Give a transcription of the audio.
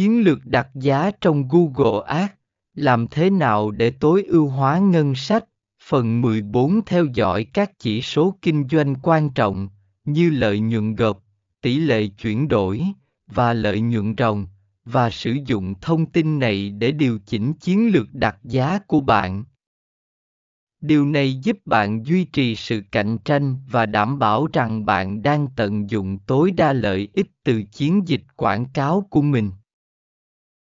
Chiến lược đặt giá trong Google Ads, làm thế nào để tối ưu hóa ngân sách? Phần 14 theo dõi các chỉ số kinh doanh quan trọng, như lợi nhuận gộp, tỷ lệ chuyển đổi, và lợi nhuận ròng, và sử dụng thông tin này để điều chỉnh chiến lược đặt giá của bạn. Điều này giúp bạn duy trì sự cạnh tranh và đảm bảo rằng bạn đang tận dụng tối đa lợi ích từ chiến dịch quảng cáo của mình.